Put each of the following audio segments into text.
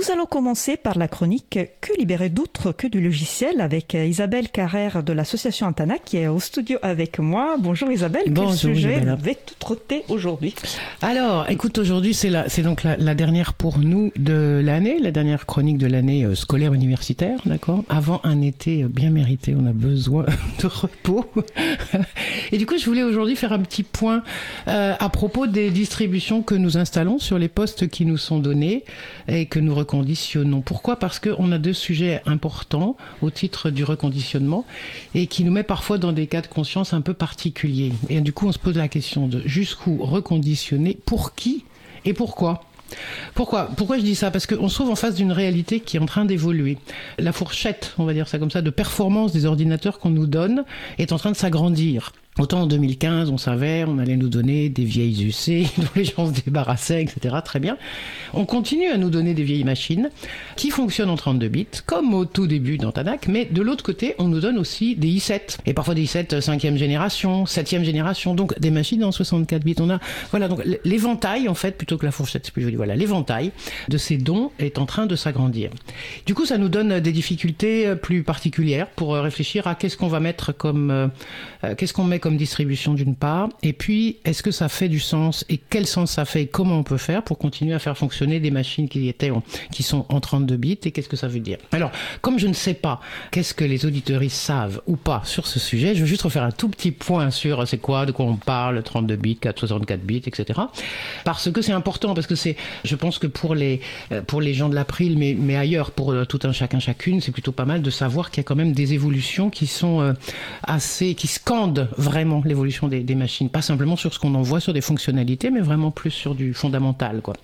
Nous allons commencer par la chronique Que libérer d'autres que du logiciel avec Isabelle Carrère de l'association Antana qui est au studio avec moi. Bonjour Isabelle. Bonjour, Quel sujet vais-tu trotter aujourd'hui? Alors, écoute, aujourd'hui, c'est donc la, la dernière pour nous de l'année, la dernière chronique de l'année euh, scolaire universitaire, d'accord? Avant un été euh, bien mérité, on a besoin de repos. Et du coup, je voulais aujourd'hui faire un petit point euh, à propos des distributions que nous installons sur les postes qui nous sont donnés et que nous reconditionnons. Pourquoi? Parce qu'on a deux sujets importants au titre du reconditionnement et qui nous met parfois dans des cas de conscience un peu particuliers. Et du coup, on se pose la question de jusqu'où reconditionner, pour qui et pourquoi? Pourquoi? Pourquoi je dis ça? Parce qu'on se trouve en face d'une réalité qui est en train d'évoluer. La fourchette, on va dire ça comme ça, de performance des ordinateurs qu'on nous donne est en train de s'agrandir. Autant en 2015, on savait, on allait nous donner des vieilles UC dont les gens se débarrassaient, etc. Très bien. On continue à nous donner des vieilles machines qui fonctionnent en 32 bits, comme au tout début d'Antanac, mais de l'autre côté, on nous donne aussi des i7, et parfois des i7 5e génération, 7e génération, donc des machines en 64 bits. On a, voilà, donc l'éventail, en fait, plutôt que la fourchette, c'est plus joli, voilà, l'éventail de ces dons est en train de s'agrandir. Du coup, ça nous donne des difficultés plus particulières pour réfléchir à qu'est-ce qu'on va mettre comme, euh, qu'est-ce qu'on met comme distribution d'une part, et puis est-ce que ça fait du sens et quel sens ça fait et comment on peut faire pour continuer à faire fonctionner des machines qui étaient en, qui sont en 32 bits et qu'est-ce que ça veut dire? Alors, comme je ne sais pas qu'est-ce que les auditeuristes savent ou pas sur ce sujet, je veux juste refaire un tout petit point sur c'est quoi, de quoi on parle, 32 bits, 464 bits, etc. Parce que c'est important, parce que c'est, je pense que pour les, pour les gens de l'April, mais, mais ailleurs, pour tout un chacun chacune, c'est plutôt pas mal de savoir qu'il y a quand même des évolutions qui sont assez, qui scandent vraiment l'évolution des, machines, pas simplement sur ce qu'on envoie sur des fonctionnalités, mais vraiment plus sur du fondamental, quoi.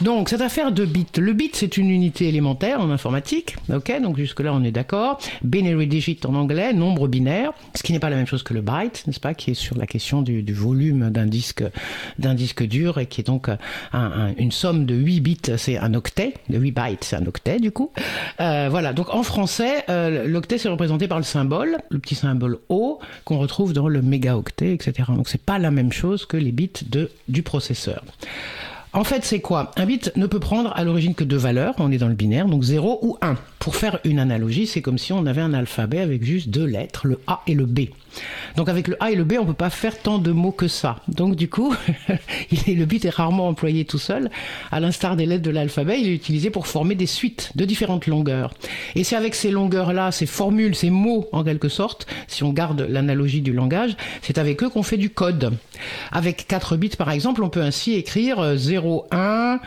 Donc cette affaire de bits, le bit c'est une unité élémentaire en informatique, ok, donc jusque là on est d'accord. Binary digit en anglais, nombre binaire, ce qui n'est pas la même chose que le byte, n'est-ce pas, qui est sur la question du, volume d'un disque, disque dur et qui est donc un, un, une somme de 8 bits, c'est un octet, de 8 bytes, c'est un octet du coup. Euh, voilà, donc en français, euh, l'octet c'est représenté par le symbole, le petit symbole O qu'on retrouve dans le mégaoctet, etc. Donc c'est pas la même chose que les bits de, du processeur. En fait, c'est quoi? Un bit ne peut prendre à l'origine que deux valeurs, on est dans le binaire, donc 0 ou 1. Pour faire une analogie, c'est comme si on avait un alphabet avec juste deux lettres, le A et le B. Donc avec le A et le B, on peut pas faire tant de mots que ça. Donc du coup, le bit est rarement employé tout seul. À l'instar des lettres de l'alphabet, il est utilisé pour former des suites de différentes longueurs. Et c'est avec ces longueurs-là, ces formules, ces mots en quelque sorte, si on garde l'analogie du langage, c'est avec eux qu'on fait du code. Avec 4 bits par exemple, on peut ainsi écrire 0, 1,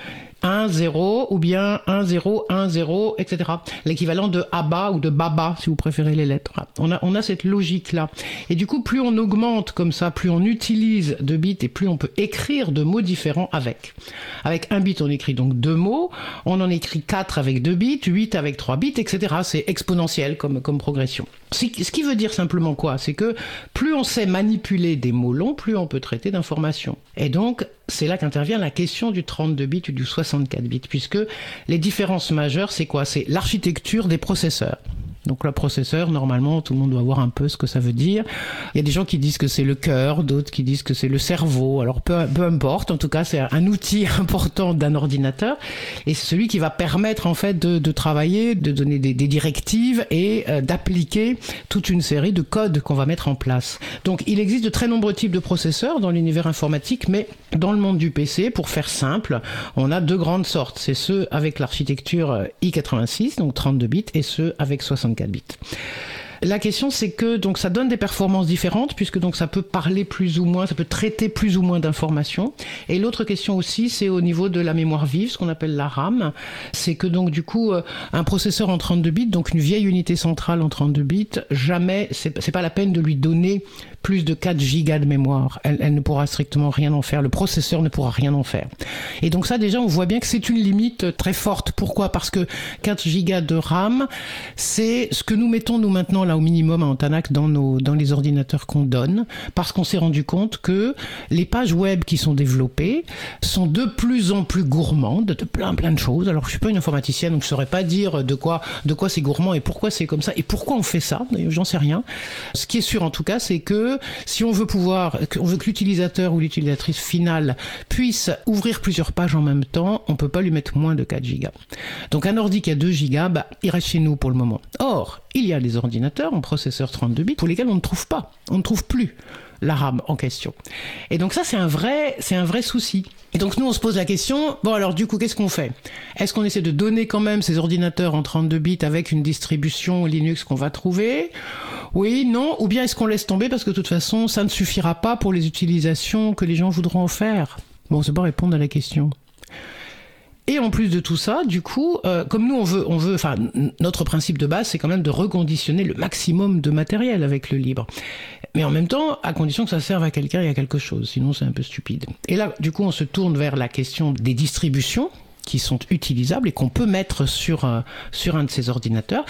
1, 0 ou bien 1, 0, 1, 0, etc. L'équivalent de ABA ou de BABA si vous préférez les lettres. On a, on a cette logique-là. Et du coup, plus on augmente comme ça, plus on utilise de bits et plus on peut écrire de mots différents avec. Avec un bit, on écrit donc deux mots. On en écrit 4 avec deux bits, 8 avec 3 bits, etc. C'est exponentiel comme, comme progression. Ce qui veut dire simplement quoi? C'est que plus on sait manipuler des mots longs, plus on peut traiter d'informations. Et donc, c'est là qu'intervient la question du 32 bits ou du 64 bits, puisque les différences majeures, c'est quoi? C'est l'architecture des processeurs. Donc le processeur, normalement, tout le monde doit voir un peu ce que ça veut dire. Il y a des gens qui disent que c'est le cœur, d'autres qui disent que c'est le cerveau. Alors peu, importe, en tout cas, c'est un outil important d'un ordinateur et c'est celui qui va permettre en fait de, travailler, de donner des, directives et euh, d'appliquer toute une série de codes qu'on va mettre en place. Donc il existe de très nombreux types de processeurs dans l'univers informatique, mais dans le monde du PC, pour faire simple, on a deux grandes sortes. C'est ceux avec l'architecture i86, donc 32 bits, et ceux avec 64 bits. La question, c'est que donc ça donne des performances différentes puisque donc ça peut parler plus ou moins, ça peut traiter plus ou moins d'informations. Et l'autre question aussi, c'est au niveau de la mémoire vive, ce qu'on appelle la RAM. C'est que donc du coup, un processeur en 32 bits, donc une vieille unité centrale en 32 bits, jamais, c'est pas la peine de lui donner plus de 4 gigas de mémoire. Elle, elle, ne pourra strictement rien en faire. Le processeur ne pourra rien en faire. Et donc ça, déjà, on voit bien que c'est une limite très forte. Pourquoi? Parce que 4 gigas de RAM, c'est ce que nous mettons, nous, maintenant, là, au minimum à Antanac dans, nos, dans les ordinateurs qu'on donne, parce qu'on s'est rendu compte que les pages web qui sont développées sont de plus en plus gourmandes de plein, plein de choses. Alors, je suis pas une informaticienne, donc je saurais pas dire de quoi, de quoi c'est gourmand et pourquoi c'est comme ça et pourquoi on fait ça? J'en sais rien. Ce qui est sûr, en tout cas, c'est que si on veut pouvoir, on veut que l'utilisateur ou l'utilisatrice finale puisse ouvrir plusieurs pages en même temps, on peut pas lui mettre moins de 4 gigas. Donc un ordi qui a 2 gigas, bah, il reste chez nous pour le moment. Or, il y a des ordinateurs en processeur 32 bits pour lesquels on ne trouve pas, on ne trouve plus la RAM en question. Et donc ça, c'est un vrai, c'est un vrai souci. Et donc nous, on se pose la question, bon alors du coup, qu'est-ce qu'on fait? Est-ce qu'on essaie de donner quand même ces ordinateurs en 32 bits avec une distribution Linux qu'on va trouver? Oui, non Ou bien est-ce qu'on laisse tomber parce que de toute façon, ça ne suffira pas pour les utilisations que les gens voudront en faire? Bon, c'est pas répondre à la question. Et en plus de tout ça, du coup, euh, comme nous on veut, on veut, enfin notre principe de base, c'est quand même de reconditionner le maximum de matériel avec le libre, mais en même temps, à condition que ça serve à quelqu'un et à quelque chose. Sinon, c'est un peu stupide. Et là, du coup, on se tourne vers la question des distributions qui sont utilisables et qu'on peut mettre sur euh, sur un de ces ordinateurs.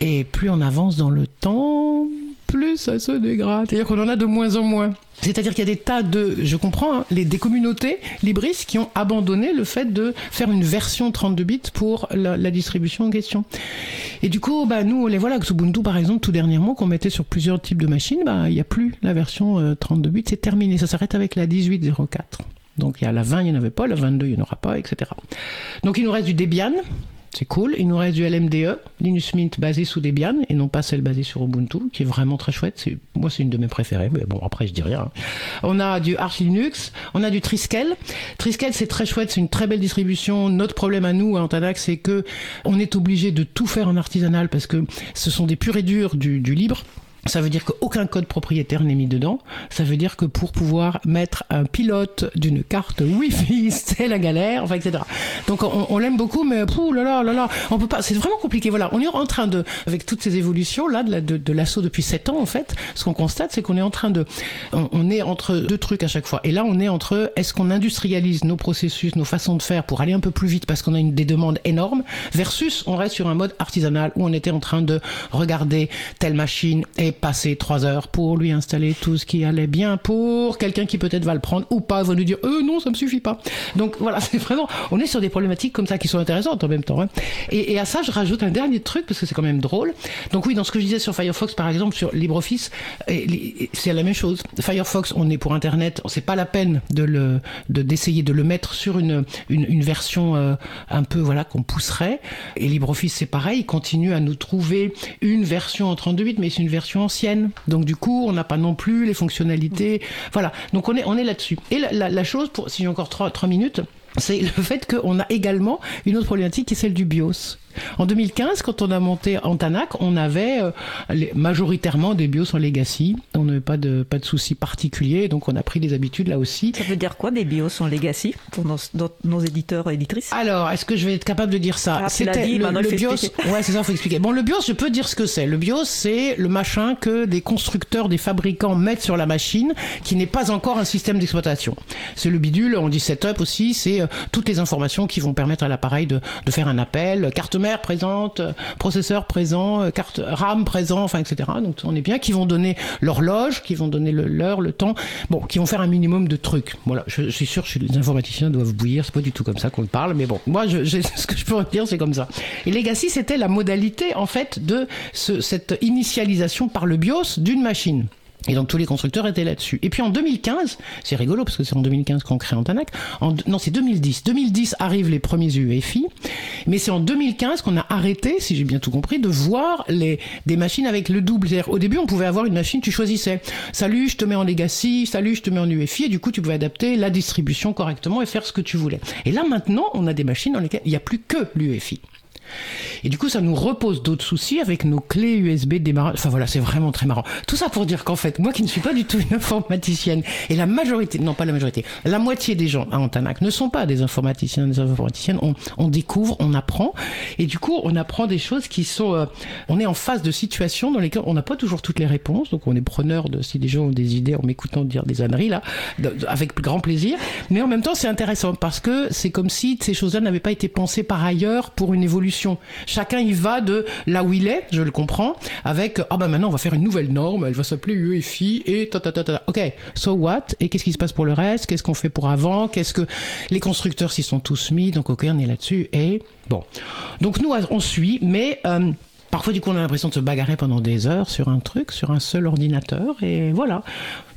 Et plus on avance dans le temps, plus ça se dégrade. C'est-à-dire qu'on en a de moins en moins. C'est-à-dire qu'il y a des tas de, je comprends, hein, les, des communautés libristes qui ont abandonné le fait de faire une version 32 bits pour la, la distribution en question. Et du coup, bah, nous, on les voilà, Ubuntu par exemple, tout dernièrement, qu'on mettait sur plusieurs types de machines, bah, il n'y a plus la version euh, 32 bits, c'est terminé, ça s'arrête avec la 18.04. Donc il y a la 20, il n'y en avait pas, la 22, il n'y en aura pas, etc. Donc il nous reste du Debian, c'est cool. Il nous reste du LMDE, Linux Mint basé sous Debian et non pas celle basée sur Ubuntu, qui est vraiment très chouette. C'est, moi, c'est une de mes préférées, mais bon, après, je dis rien. On a du Arch Linux, on a du Triskel. Triskel, c'est très chouette, c'est une très belle distribution. Notre problème à nous, à Antanac, c'est que on est obligé de tout faire en artisanal parce que ce sont des purs et du libre. Ça veut dire qu'aucun code propriétaire n'est mis dedans. Ça veut dire que pour pouvoir mettre un pilote d'une carte Wi-Fi, c'est la galère, enfin, etc. Donc on, on l'aime beaucoup, mais pouh là là là là, on peut pas. C'est vraiment compliqué. Voilà, on est en train de, avec toutes ces évolutions là de, la, de, de l'assaut depuis 7 ans en fait, ce qu'on constate, c'est qu'on est en train de, on, on, est entre deux trucs à chaque fois. Et là, on est entre est-ce qu'on industrialise nos processus, nos façons de faire pour aller un peu plus vite parce qu'on a une des demandes énormes, versus on reste sur un mode artisanal où on était en train de regarder telle machine et passer trois heures pour lui installer tout ce qui allait bien pour quelqu'un qui peut-être va le prendre ou pas, va nous dire euh, non, ça me suffit pas. Donc voilà, c'est vraiment, on est sur des problématiques comme ça qui sont intéressantes en même temps. Hein. Et, à ça, je rajoute un dernier truc parce que c'est quand même drôle. Donc oui, dans ce que je disais sur Firefox par exemple, sur LibreOffice, c'est la même chose. Firefox, on est pour Internet, c'est pas la peine de le, de d'essayer de le mettre sur une, une, une version euh, un peu voilà qu'on pousserait. Et LibreOffice, c'est pareil, il continue à nous trouver une version en 32 bits, mais c'est une version Donc du coup, on n'a pas non plus les fonctionnalités. Voilà. Donc on est, on est là-dessus. Et la, chose, pour, si j'ai encore trois minutes, c'est le fait qu'on a également une autre problématique qui est celle du BIOS. En 2015, quand on a monté Antanac, on avait euh, majoritairement des BIOS en legacy. On n'avait pas de, pas de soucis particuliers, donc on a pris des habitudes là aussi. Ça veut dire quoi des BIOS en legacy pour nos, nos éditeurs et éditrices? Alors, est-ce que je vais être capable de dire ça? Ah, C'était le, le BIOS. Ouais, c'est ça, il faut expliquer. Bon, le BIOS, je peux dire ce que c'est. Le BIOS, c'est le machin que des constructeurs, des fabricants mettent sur la machine, qui n'est pas encore un système d'exploitation. C'est le bidule, on dit setup aussi, c'est euh, toutes les informations qui vont permettre à l'appareil de, de faire un appel, carte présente, processeur présent, carte RAM présent, enfin etc. Donc on est bien, qui vont donner l'horloge, qui vont donner l'heure, le, temps, bon, qui vont faire un minimum de trucs. Voilà, je, suis sûr que les informaticiens doivent bouillir, c'est pas du tout comme ça qu'on parle, mais bon, moi ce que je peux dire c'est comme ça. Et Legacy c'était la modalité en fait de ce, cette initialisation par le BIOS d'une machine. Et donc tous les constructeurs étaient là-dessus. Et puis en 2015, c'est rigolo parce que c'est en 2015 qu'on crée Antanac. En, non, c'est 2010. 2010 arrivent les premiers UEFI, mais c'est en 2015 qu'on a arrêté, si j'ai bien tout compris, de voir les des machines avec le double. Au début, on pouvait avoir une machine, tu choisissais. Salut, je te mets en legacy. Salut, je te mets en UEFI. Et du coup, tu pouvais adapter la distribution correctement et faire ce que tu voulais. Et là maintenant, on a des machines dans lesquelles il n'y a plus que l'UEFI. Et du coup, ça nous repose d'autres soucis avec nos clés USB démarrage. Enfin voilà, c'est vraiment très marrant. Tout ça pour dire qu'en fait, moi qui ne suis pas du tout une informaticienne, et la majorité, non pas la majorité, la moitié des gens à Antanac ne sont pas des informaticiens, des informaticiennes. On, on découvre, on apprend, et du coup, on apprend des choses qui sont. Euh, on est en face de situations dans lesquelles on n'a pas toujours toutes les réponses, donc on est preneur de si des gens ont des idées en m'écoutant dire des âneries là, avec grand plaisir. Mais en même temps, c'est intéressant parce que c'est comme si ces choses-là n'avaient pas été pensées par ailleurs pour une évolution. Chacun y va de là où il est, je le comprends, avec ah bah maintenant on va faire une nouvelle norme, elle va s'appeler UEFI et ta ta ta ta. Ok, so what? Et qu'est-ce qui se passe pour le reste? Qu'est-ce qu'on fait pour avant? Qu'est-ce que les constructeurs s'y sont tous mis? Donc ok, on est là-dessus et bon. Donc nous on suit, mais euh, Parfois, du coup, on a l'impression de se bagarrer pendant des heures sur un truc, sur un seul ordinateur, et voilà.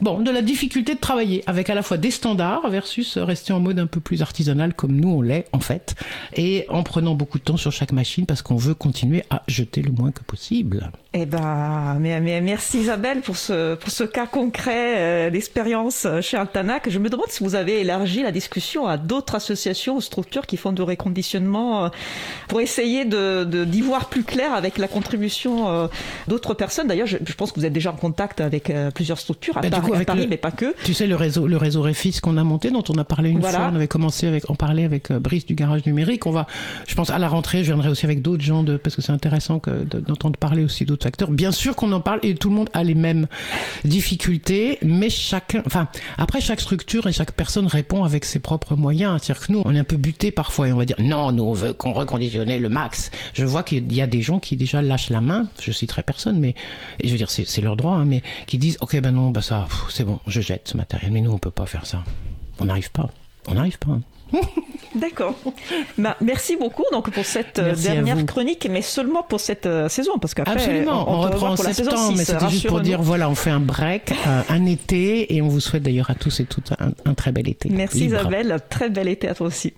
Bon, de la difficulté de travailler avec à la fois des standards versus rester en mode un peu plus artisanal comme nous on l'est en fait, et en prenant beaucoup de temps sur chaque machine parce qu'on veut continuer à jeter le moins que possible. Eh ben, merci Isabelle pour ce, cas concret euh, d'expérience chez Altanac. Je me demande si vous avez élargi la discussion à d'autres associations ou structures qui font du réconditionnement euh, pour essayer d'y voir plus clair avec la contribution euh, d'autres personnes. D'ailleurs, je, pense que vous êtes déjà en contact avec plusieurs structures à, bah, Paris, mais pas que. Tu sais, le réseau, le réseau Refis qu'on a monté, dont on a parlé une fois, on avait commencé avec, en parler avec Brice du Garage Numérique. On va, je pense, à la rentrée, je viendrai aussi avec d'autres gens de, parce que c'est intéressant d'entendre parler aussi d'autres Bien sûr qu'on en parle et tout le monde a les mêmes difficultés, mais chacun, enfin, après chaque structure et chaque personne répond avec ses propres moyens. C'est-à-dire que nous, on est un peu buté parfois et on va dire non, nous on veut qu'on reconditionne le max. Je vois qu'il y a des gens qui déjà lâchent la main. Je citerai personne, mais je veux dire c'est leur droit, hein, mais qui disent ok ben non, bah ça, c'est bon, je jette ce matériel. Mais nous on peut pas faire ça. On n'arrive pas. On n'arrive pas. Hein. D'accord. Bah, merci beaucoup donc pour cette euh, dernière chronique, mais seulement pour cette euh, saison, parce qu'après Absolument, on, reprend en septembre, mais c'était juste pour dire voilà, on fait un break, euh, un été, et on vous souhaite d'ailleurs à tous et toutes un, très bel été. Merci Isabelle, très bel été à toi aussi.